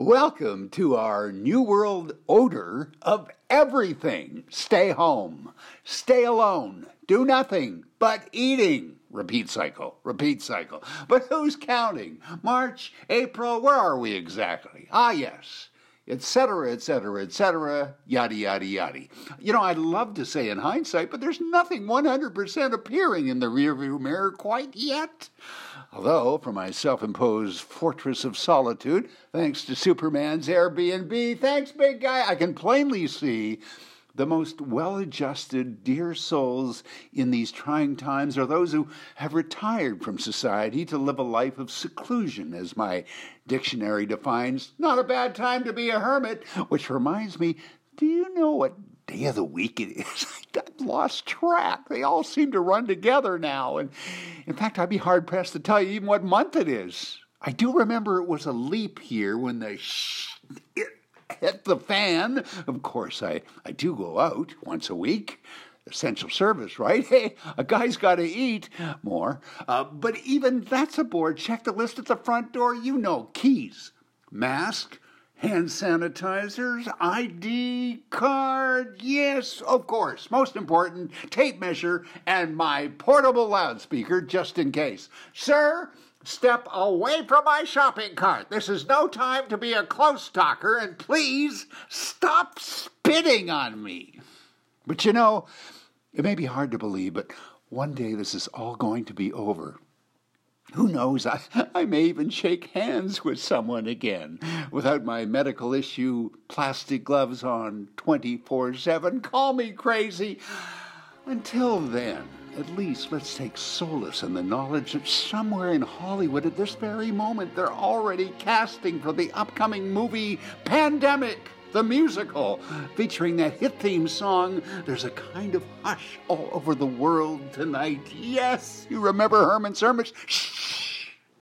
Welcome to our New World Order of everything. Stay home, stay alone, do nothing but eating. Repeat cycle, repeat cycle. But who's counting? March, April, where are we exactly? Ah, yes etc., etc., etc., yada, yada, yada. You know, I'd love to say in hindsight, but there's nothing 100% appearing in the rearview mirror quite yet. Although, from my self imposed fortress of solitude, thanks to Superman's Airbnb, thanks, big guy, I can plainly see the most well adjusted, dear souls in these trying times are those who have retired from society to live a life of seclusion, as my dictionary defines. Not a bad time to be a hermit, which reminds me do you know what day of the week it is? I've lost track. They all seem to run together now. And in fact, I'd be hard pressed to tell you even what month it is. I do remember it was a leap year when the sh- it hit the fan. Of course, I, I do go out once a week. Essential service, right? Hey, a guy's got to eat more. Uh, but even that's a aboard. Check the list at the front door. You know, keys, mask, hand sanitizers, ID card. Yes, of course. Most important, tape measure and my portable loudspeaker just in case. Sir, Step away from my shopping cart. This is no time to be a close talker, and please stop spitting on me. But you know, it may be hard to believe, but one day this is all going to be over. Who knows? I, I may even shake hands with someone again without my medical issue plastic gloves on 24 7. Call me crazy. Until then, at least let's take solace in the knowledge that somewhere in Hollywood at this very moment they're already casting for the upcoming movie Pandemic, the musical, featuring that hit theme song. There's a kind of hush all over the world tonight. Yes, you remember Herman's Hermits? Shh